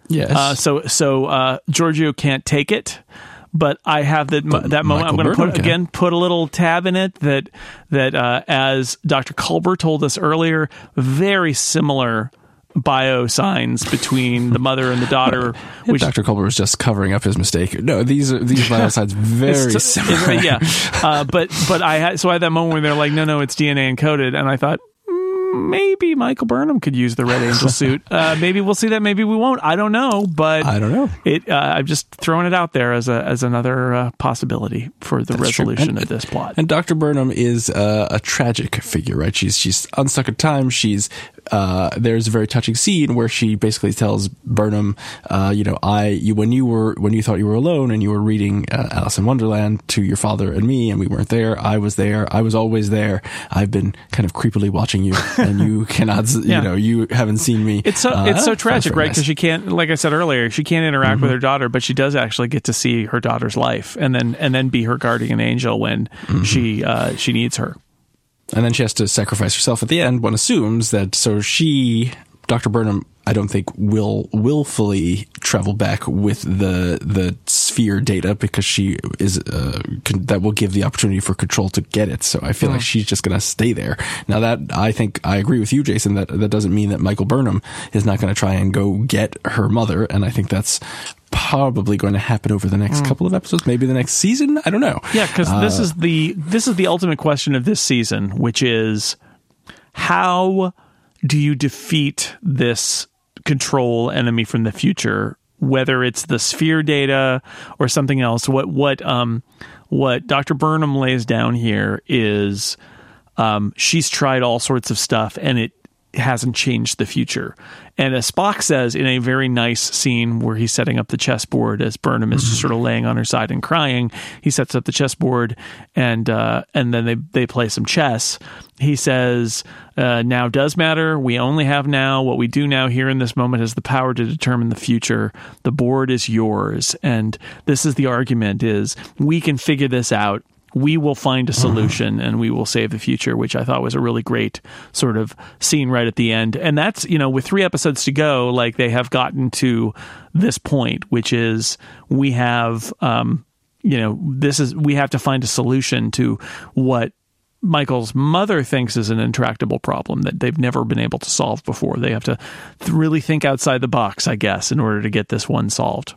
Yes. Uh, so so uh, Georgiou can't take it, but I have that but that moment. I'm going to put again put a little tab in it that that uh, as Dr. Culber told us earlier, very similar bio signs between the mother and the daughter. which Dr. Culber was just covering up his mistake. No, these are these bio signs very similar. yeah, uh, but but I had so I had that moment where they're like, no, no, it's DNA encoded, and I thought, maybe Michael Burnham could use the Red Angel suit. Uh, maybe we'll see that. Maybe we won't. I don't know. But I don't know. It. Uh, I'm just throwing it out there as a as another uh, possibility for the That's resolution and, of this plot. And Doctor Burnham is a tragic figure, right? She's she's unstuck in time. She's uh, there's a very touching scene where she basically tells Burnham, uh, you know, I you when you were when you thought you were alone and you were reading uh, Alice in Wonderland to your father and me, and we weren't there. I was there. I was always there. I've been kind of creepily watching you. and you cannot, yeah. you know, you haven't seen me. It's so uh, it's so tragic, right? Because nice. she can't, like I said earlier, she can't interact mm-hmm. with her daughter, but she does actually get to see her daughter's life, and then and then be her guardian angel when mm-hmm. she uh, she needs her. And then she has to sacrifice herself at the end. One assumes that so she, Dr. Burnham, I don't think will willfully travel back with the the sphere data because she is uh, con- that will give the opportunity for control to get it. So I feel mm. like she's just going to stay there. Now that I think I agree with you, Jason. That that doesn't mean that Michael Burnham is not going to try and go get her mother. And I think that's probably going to happen over the next mm. couple of episodes, maybe the next season. I don't know. Yeah, because uh, this is the this is the ultimate question of this season, which is how do you defeat this control enemy from the future whether it's the sphere data or something else. What what um what Dr. Burnham lays down here is um, she's tried all sorts of stuff and it hasn't changed the future. And as Spock says in a very nice scene where he's setting up the chessboard as Burnham is just sort of laying on her side and crying, he sets up the chessboard and uh, and then they they play some chess. He says, uh, "Now does matter. We only have now. What we do now here in this moment has the power to determine the future. The board is yours." And this is the argument: is we can figure this out we will find a solution and we will save the future, which I thought was a really great sort of scene right at the end. And that's, you know, with three episodes to go, like they have gotten to this point, which is we have, um, you know, this is, we have to find a solution to what Michael's mother thinks is an intractable problem that they've never been able to solve before. They have to really think outside the box, I guess, in order to get this one solved.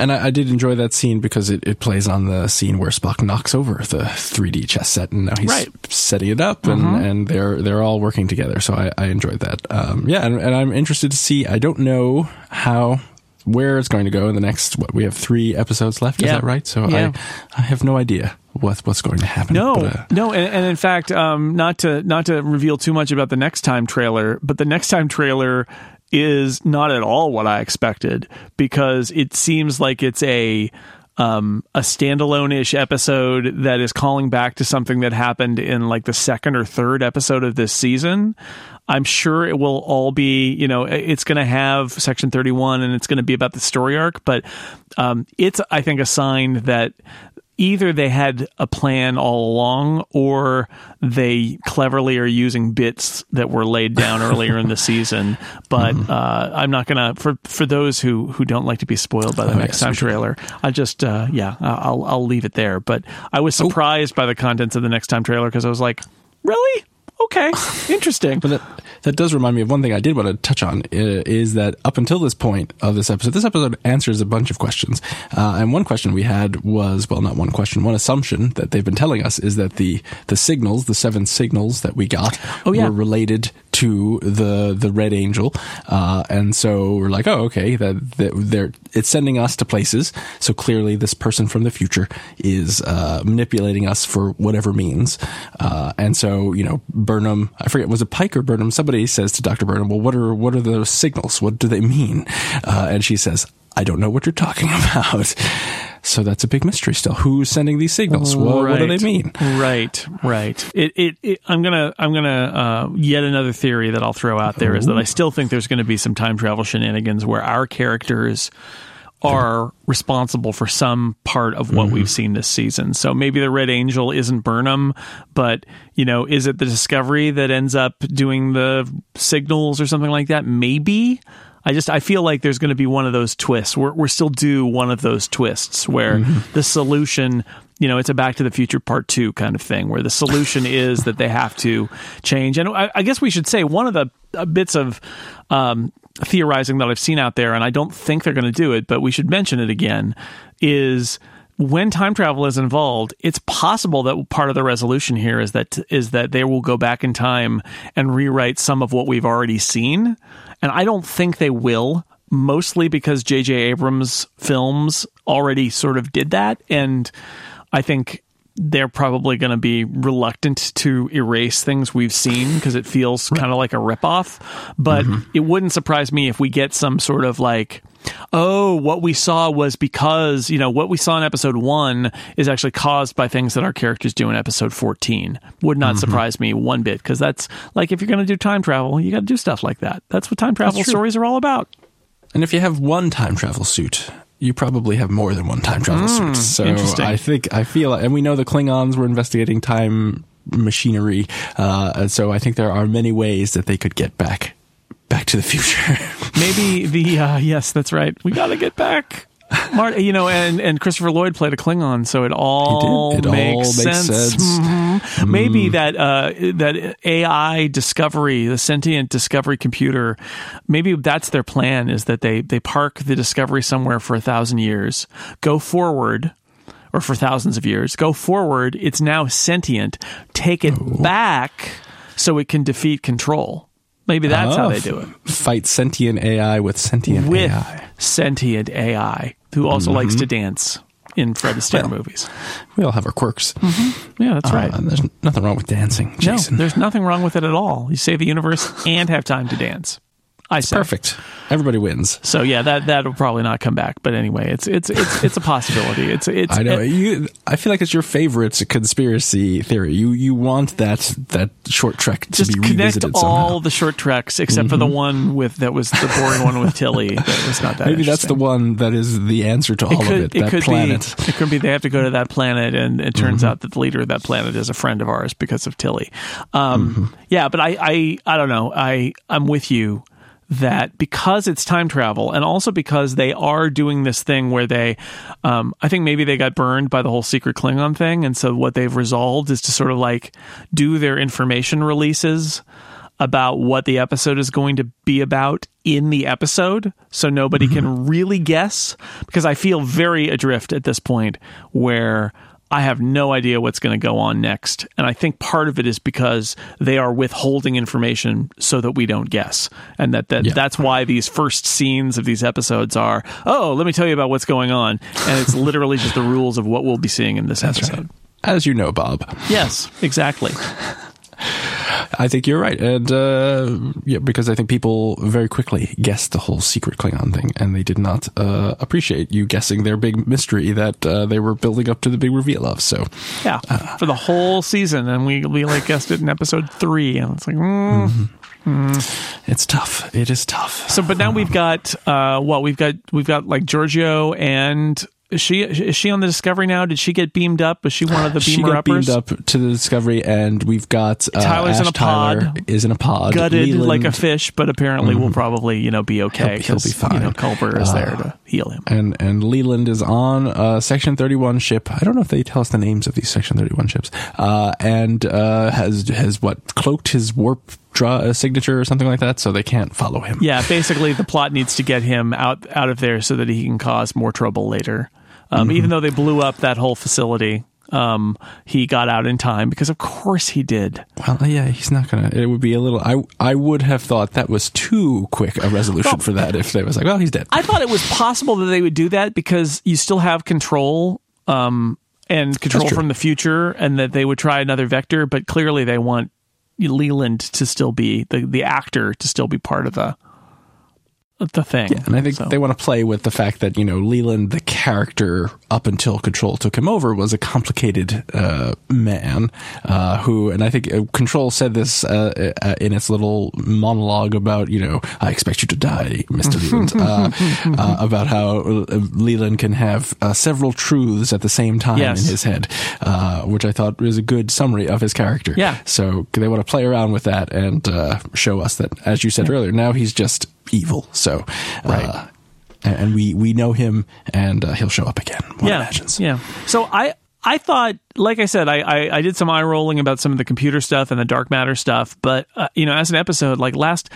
And I, I, did enjoy that scene because it, it plays on the scene where Spock knocks over the 3D chess set, and now he's right. setting it up, and, mm-hmm. and they're they're all working together. So I, I enjoyed that. Um, yeah, and, and, I'm interested to see. I don't know how where it's going to go in the next. What we have three episodes left. Is that right? So yeah. I I have no idea what what's going to happen. No, but, uh, no, and, and, in fact, um, not to not to reveal too much about the next time trailer, but the next time trailer is not at all what I expected because it seems like it's a um, a standalone ish episode that is calling back to something that happened in like the second or third episode of this season. I'm sure it will all be, you know, it's going to have Section 31 and it's going to be about the story arc, but um, it's, I think, a sign that either they had a plan all along or they cleverly are using bits that were laid down earlier in the season. But mm-hmm. uh, I'm not gonna for for those who who don't like to be spoiled by the oh, next yes, time trailer. I just uh, yeah I'll I'll leave it there. But I was oh. surprised oh. by the contents of the next time trailer because I was like, really okay, interesting. but that, that does remind me of one thing I did want to touch on uh, is that up until this point of this episode, this episode answers a bunch of questions. Uh, and one question we had was, well, not one question, one assumption that they've been telling us is that the, the signals, the seven signals that we got oh, yeah. were related to the the red angel uh, and so we're like oh okay that, that they're it's sending us to places. So clearly this person from the future is uh, manipulating us for whatever means. Uh, and so you know Burnham I forget was it Pike or Burnham? Somebody says to Dr. Burnham well what are what are those signals? What do they mean? Uh, and she says I don't know what you're talking about so that's a big mystery still. Who's sending these signals? What, right. what do they mean? Right, right. It, it, it, I'm gonna, I'm gonna. Uh, yet another theory that I'll throw out there Ooh. is that I still think there's going to be some time travel shenanigans where our characters are responsible for some part of what mm-hmm. we've seen this season. So maybe the Red Angel isn't Burnham, but you know, is it the Discovery that ends up doing the signals or something like that? Maybe. I just I feel like there's going to be one of those twists. We're we're still due one of those twists where mm-hmm. the solution, you know, it's a Back to the Future Part Two kind of thing, where the solution is that they have to change. And I, I guess we should say one of the uh, bits of um, theorizing that I've seen out there, and I don't think they're going to do it, but we should mention it again, is when time travel is involved, it's possible that part of the resolution here is that is that they will go back in time and rewrite some of what we've already seen. And I don't think they will, mostly because J.J. Abrams' films already sort of did that. And I think they're probably going to be reluctant to erase things we've seen because it feels kind of like a ripoff. But mm-hmm. it wouldn't surprise me if we get some sort of like, oh, what we saw was because, you know, what we saw in episode one is actually caused by things that our characters do in episode 14. Would not mm-hmm. surprise me one bit because that's like if you're going to do time travel, you got to do stuff like that. That's what time travel stories are all about. And if you have one time travel suit, you probably have more than one time travel mm, suit. So I think I feel, and we know the Klingons were investigating time machinery, uh, and so I think there are many ways that they could get back, back to the future. Maybe the uh, yes, that's right. We got to get back. Marty, you know, and, and Christopher Lloyd played a Klingon, so it all, it makes, all sense. sense. Mm-hmm. Mm. Maybe that uh, that AI discovery, the sentient discovery computer, maybe that's their plan is that they they park the discovery somewhere for a thousand years, go forward, or for thousands of years, go forward. It's now sentient. Take it Ooh. back so it can defeat control. Maybe that's oh, how they do it. Fight sentient AI with sentient with AI sentient AI who also likes to dance in Fred Astaire Well, movies. We all have our quirks. Yeah, that's right. Uh, and there's nothing wrong with dancing, Jason. No, there's nothing wrong with it at all. You save the universe and have time to dance. I say. Perfect. Everybody wins. So yeah, that that'll probably not come back. But anyway, it's it's it's it's a possibility. It's it's I know it- you. I feel like it's your favorite conspiracy theory. You you want that that short trek to just be connect all somehow. the short treks except for the one with that was the boring one with Tilly. That was not that. Maybe that's the one that is the answer to all It could, of it. That planet. be. It could be they have to go to that planet, and it turns Mm-hmm. out that the leader of that planet is a friend of ours because of Tilly. Um, Mm-hmm. Yeah, but I, I, I don't know. I, I'm with you that because it's time travel, and also because they are doing this thing where they, um, I think maybe they got burned by the whole secret Klingon thing, and so what they've resolved is to sort of like do their information releases about what the episode is going to be about in the episode. So nobody can really guess because I feel very adrift at this point where I have no idea what's going to go on next. And I think part of it is because they are withholding information so that we don't guess. And that, that Yeah. that's why these first scenes of these episodes are oh let me tell you about what's going on. And it's literally just the rules of what we'll be seeing in this episode. As you know, Bob, yes exactly I think you're right, and uh, yeah, because I think people very quickly guessed the whole secret Klingon thing, and they did not uh, appreciate you guessing their big mystery that uh, they were building up to the big reveal of. So, Yeah, for the whole season, and we we like guessed it in episode three, and it's like, mm. it's tough. It is tough. so. But now we've got uh, what we've got. We've got like Georgiou and is she is she on the Discovery now? Did she get beamed up? Was she one of the beamer she got uppers? beamed up to the Discovery, and we've got uh, Tyler's in a pod. Tyler is in a pod, Gutted Leland- like a fish, but apparently will probably you know be okay He'll- he'll be 'cause, You know, fine. Culber is there to heal him. and and Leland is on a Section Thirty One ship. I don't know if they tell us the names of these Section Thirty One ships. Uh, and uh, has has what cloaked his warp draw uh, signature or something like that, so they can't follow him. Yeah, basically the plot needs to get him out out of there so that he can cause more trouble later. Um, Mm-hmm. Even though they blew up that whole facility, um, he got out in time because of course he did. Well, yeah, he's not gonna. It would be a little. I I would have thought that was too quick a resolution for that if they was like, well, he's dead. I thought it was possible that they would do that because you still have control um, and control from the future, and that they would try another vector. But clearly, they want Leland to still be the the actor to still be part of the the thing. And I think So- they want to play with the fact that, you know, Leland, the character up until Control took him over, was a complicated uh, man uh, who, and I think uh, Control said this uh, uh, in its little monologue about, you know, I expect you to die, Mr. Leland, uh, uh, about how Leland can have uh, several truths at the same time Yes. in his head, uh, which I thought was a good summary of his character. Yeah. So they want to play around with that and uh, show us that, as you said earlier, now he's just evil. So, Right. uh, and we we know him, and uh, he'll show up again. One yeah, imagines. yeah. So I I thought, like I said, I, I I did some eye rolling about some of the computer stuff and the dark matter stuff, but uh, you know, as an episode, like last.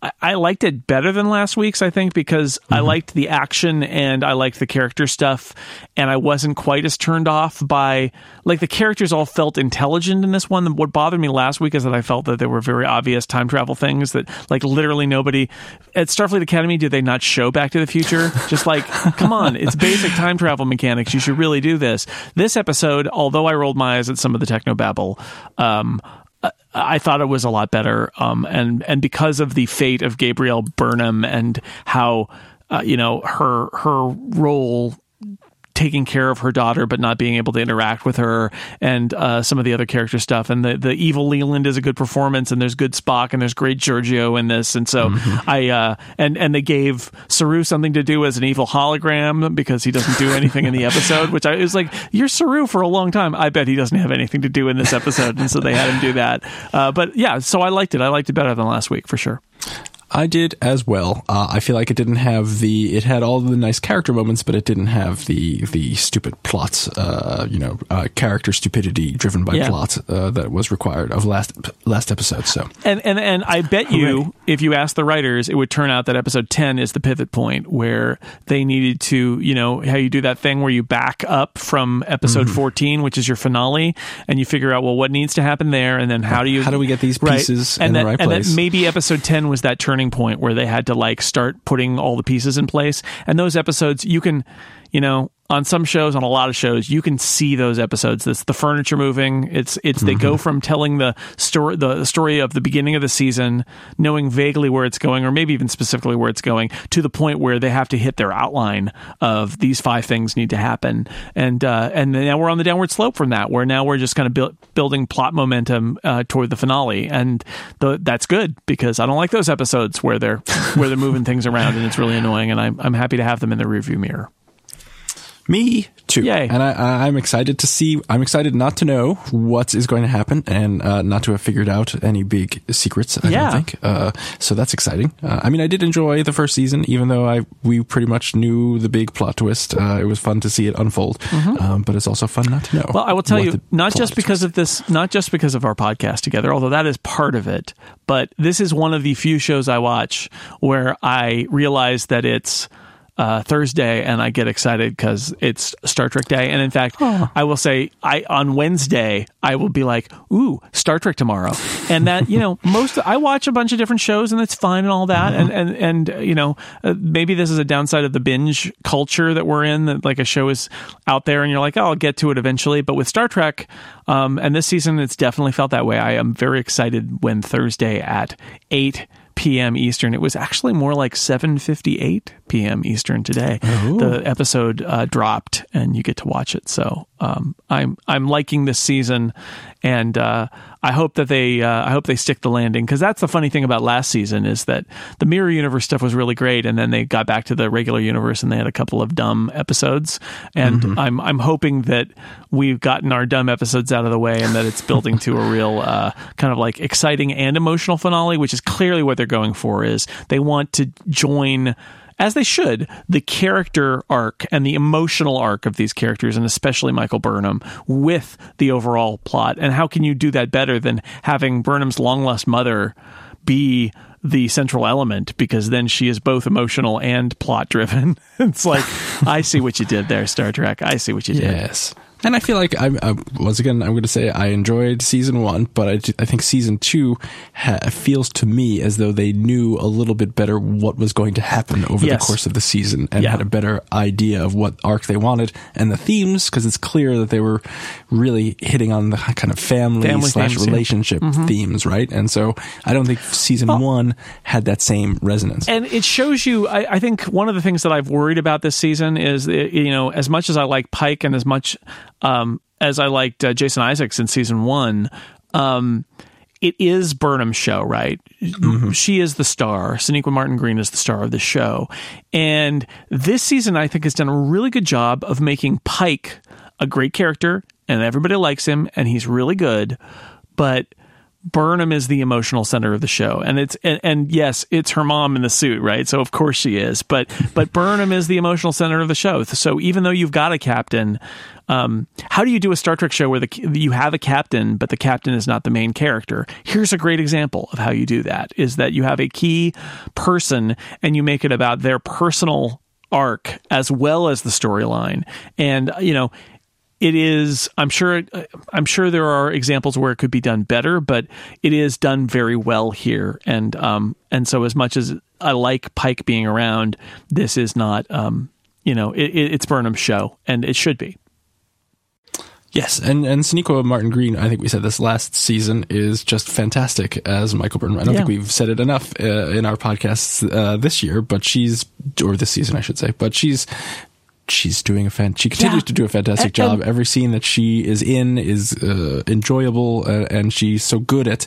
I- I liked it better than last week's, I think, because I liked the action and I liked the character stuff, and I wasn't quite as turned off by like the characters all felt intelligent in this one. What bothered me last week is that I felt that there were very obvious time travel things that like literally nobody at Starfleet Academy did they not show Back to the Future? Just like, come on, it's basic time travel mechanics. You should really do this. This episode, although I rolled my eyes at some of the techno babble, um, I- thought it was a lot better, um, and and because of the fate of Gabrielle Burnham and how uh, you know her her role taking care of her daughter but not being able to interact with her and uh, some of the other character stuff. And the, the evil leland is a good performance and there's good spock and there's great georgiou in this. And so i uh, and and they gave saru something to do as an evil hologram because he doesn't do anything in the episode which i was like you're saru for a long time. I bet he doesn't have anything to do in this episode. And so they had him do that. Uh, but yeah so i liked it. I liked it better than last week for sure I did as well. Uh, I feel like it didn't have the. It had all the nice character moments, but it didn't have the the stupid plots. Uh, you know, uh, character stupidity driven by Yeah. plot uh, that was required of last last episode. So And and and I bet you, Hooray. if you ask the writers, it would turn out that episode ten is the pivot point where they needed to, you know, how you do that thing where you back up from episode Mm-hmm. fourteen, which is your finale, and you figure out well what needs to happen there, and then how do you How do we get these Right. pieces and in the that, right and place? that maybe episode ten was that turning turning point where they had to like start putting all the pieces in place. And those episodes, you can, you know, on some shows, on a lot of shows, you can see those episodes. It's the furniture moving. It's it's mm-hmm. they go mm-hmm. from telling the story the story of the beginning of the season, knowing vaguely where it's going, or maybe even specifically where it's going, to the point where they have to hit their outline of these five things need to happen, and uh, and now we're on the downward slope from that, where now we're just kind of bu- building plot momentum uh, toward the finale, and the, that's good because I don't like those episodes where they're where they're moving things around and it's really annoying, and I'm I'm happy to have them in the rearview mirror. Me too. Yay. And I, I'm excited to see, I'm excited not to know what is going to happen and uh, not to have figured out any big secrets, I yeah. don't think. Uh, so that's exciting. Uh, I mean, I did enjoy the first season, even though I we pretty much knew the big plot twist. Uh, it was fun to see it unfold, mm-hmm. um, but it's also fun not to know. Well, I will tell you, not just because of this, not just because of our podcast together, although that is part of it, but this is one of the few shows I watch where I realize that it's uh, Thursday, and I get excited because it's Star Trek Day. And in fact, oh. I will say, I on Wednesday I will be like, "Ooh, Star Trek tomorrow," and that you know, most I watch a bunch of different shows, and it's fine and all that. Mm-hmm. And and and you know, uh, maybe this is a downside of the binge culture that we're in. That like a show is out there, and you're like, oh, "I'll get to it eventually." But with Star Trek, um, and this season, it's definitely felt that way. I am very excited when Thursday at eight p.m. Eastern. It was actually more like 7:58 p.m. Eastern today. Ooh. The episode uh, dropped, and you get to watch it. So um, I'm I'm liking this season, and uh, I hope that they uh, I hope they stick the landing because that's the funny thing about last season is that the mirror universe stuff was really great, and then they got back to the regular universe and they had a couple of dumb episodes, and mm-hmm. I'm I'm hoping that we've gotten our dumb episodes out of the way and that it's building to a real uh, kind of like exciting and emotional finale, which is clearly what they're going for. Is they want to join as they should, the character arc and the emotional arc of these characters, and especially Michael Burnham, with the overall plot. And how can you do that better than having Burnham's long lost mother be the central element because then she is both emotional and plot driven. it's like, I see what you did there, Star Trek. I see what you did. Yes. And I feel like I'm uh, once again I'm going to say I enjoyed season one, but I, I think season two ha- feels to me as though they knew a little bit better what was going to happen over yes. the course of the season and yeah. had a better idea of what arc they wanted and the themes because it's clear that they were really hitting on the kind of family, family slash themes, relationship yeah. mm-hmm. themes, right? And so I don't think season well, one had that same resonance. And it shows you. I, I think one of the things that I've worried about this season is you know as much as I like Pike and as much um, as I liked uh, Jason Isaacs in season one. Um, it is Burnham's show, right? Mm-hmm. She is the star. Sonequa Martin Green is the star of the show. And this season, I think, has done a really good job of making Pike a great character, and everybody likes him, and he's really good. But Burnham is the emotional center of the show, and it's and, and, yes, it's her mom in the suit, right? So of course she is, but but Burnham is the emotional center of the show. So even though you've got a captain, um, how do you do a Star Trek show where the you have a captain, but the captain is not the main character? Here's a great example of how you do that: is that you have a key person and you make it about their personal arc as well as the storyline, and you know it is i'm sure i'm sure there are examples where it could be done better but it is done very well here and um and so as much as i like pike being around this is not um you know it, it's burnham's show and it should be Yes, and and Sonequa Martin Green, I think we said this last season is just fantastic as Michael Burnham. I don't yeah. think we've said it enough uh, in our podcasts uh, this year, but she's or this season, I should say. But she's she's doing a fan. She continues yeah. to do a fantastic job. Every scene that she is in is uh, enjoyable, uh, and she's so good at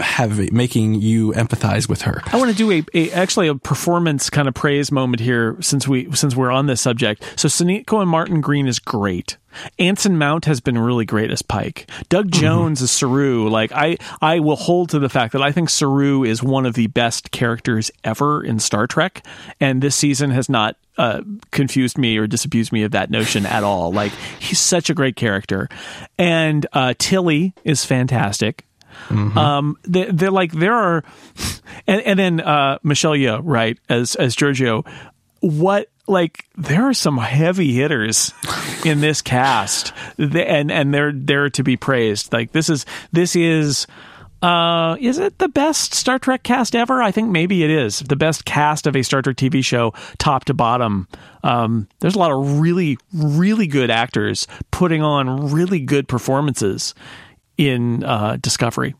have making you empathize with her. I want to do a, a, actually a performance kind of praise moment here since we since we're on this subject. So Sonequa and Martin Green is great. Anson Mount has been really great as Pike. Doug mm-hmm. Jones mm-hmm. as Saru. Like I, I will hold to the fact that I think Saru is one of the best characters ever in Star Trek, and this season has not uh, confused me or disabused me of that notion at all. Like he's such a great character, and uh, Tilly is fantastic. Mm-hmm. Um, they, are like there are, and, and then uh, Michelle Yeoh, right as as Georgiou. What like there are some heavy hitters in this cast, and and they're they're to be praised. Like this is this is Uh, is it the best Star Trek cast ever? I think maybe it is the best cast of a Star Trek TV show, top to bottom. Um, there's a lot of really, really good actors putting on really good performances in uh, Discovery.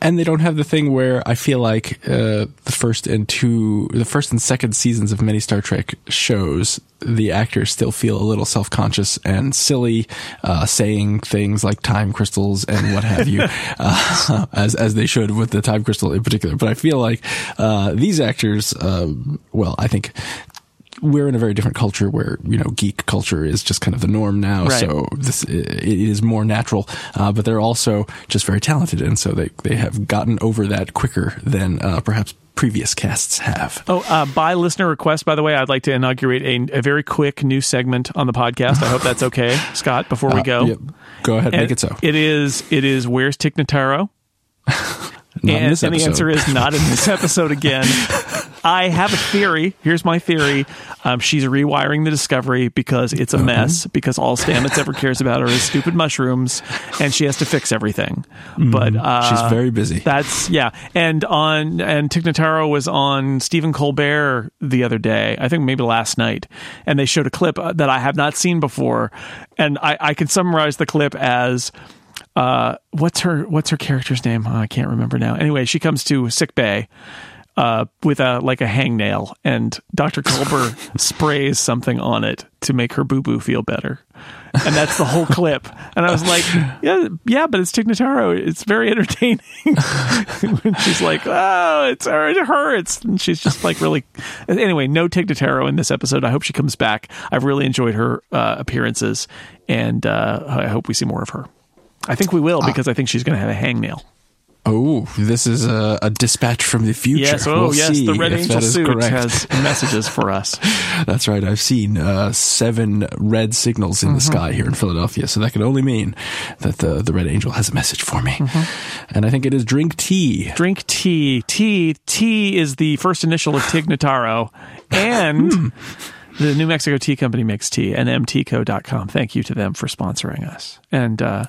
and they don't have the thing where I feel like uh, the first and two, the first and second seasons of many Star Trek shows, the actors still feel a little self conscious and silly, uh, saying things like time crystals and what have you, uh, as as they should with the time crystal in particular. But I feel like uh, these actors, um, well, I think we're in a very different culture where you know geek culture is just kind of the norm now. Right. So this it is more natural, uh, but they're also just very talented, and so they they have gotten over that quicker than uh, perhaps previous casts have. Oh, uh, by listener request, by the way, I'd like to inaugurate a, a very quick new segment on the podcast. I hope that's okay, Scott. Before we Uh, go, yep. Go ahead, And make it so. It is. It is. Where's Tig Notaro? Not and, and the answer is not in this episode again. I have a theory. Here's my theory. Um, she's rewiring the Discovery because it's a mess. Because all Stamets ever cares about are his stupid mushrooms, and she has to fix everything. But uh. She's very busy. That's yeah. And on and Tig Notaro was on Stephen Colbert the other day. I think maybe last night, and they showed a clip uh, that I have not seen before, and I, I can summarize the clip as. Uh, what's her What's her character's name? Oh, I can't remember now. Anyway, she comes to sick bay uh, with a like a hangnail, and Doctor Culber sprays something on it to make her boo boo feel better, and that's the whole clip. And I was like, yeah, yeah, but it's Tig Notaro. It's very entertaining. she's like, oh, it's her, it hurts, and she's just like really. Anyway, no Tig Notaro in this episode. I hope she comes back. I've really enjoyed her uh, appearances, and uh, I hope we see more of her. I think we will because I think she's going to have a hangnail. Oh, this is a, a dispatch from the future. Yes, oh We'll yes, the Red Angel suit correct. has messages for us. That's right. I've seen uh, seven red signals in the Mm-hmm. sky here in Philadelphia, so that can only mean that the the Red Angel has a message for me. Mm-hmm. And I think it is drink tea. Drink tea. Tea. Tea is the first initial of Tig Notaro, and the New Mexico Tea Company makes tea, and mtco.com. Thank you to them for sponsoring us. And uh,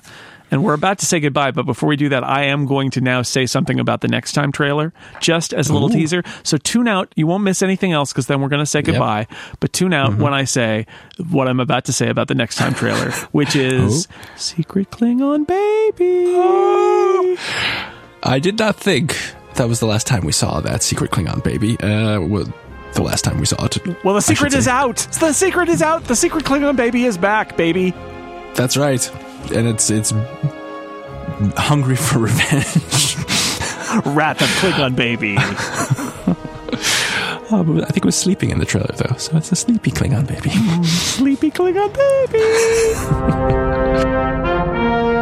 and we're about to say goodbye, but before we do that, I am going to now say something about the next time trailer, just as a little Ooh. teaser. So tune out. You won't miss anything else because then we're going to say goodbye. But tune out when I say what I'm about to say about the next time trailer, which is Secret Klingon Baby. I did not think that was the last time we saw that secret Klingon baby. Uh, well, the last time we saw it. Well, the secret is say. out. The secret is out. The secret Klingon baby is back, baby. That's right, and it's it's hungry for revenge. Rat the Klingon baby. Oh, I think it was sleeping in the trailer though, so it's a sleepy Klingon baby. Sleepy Klingon baby.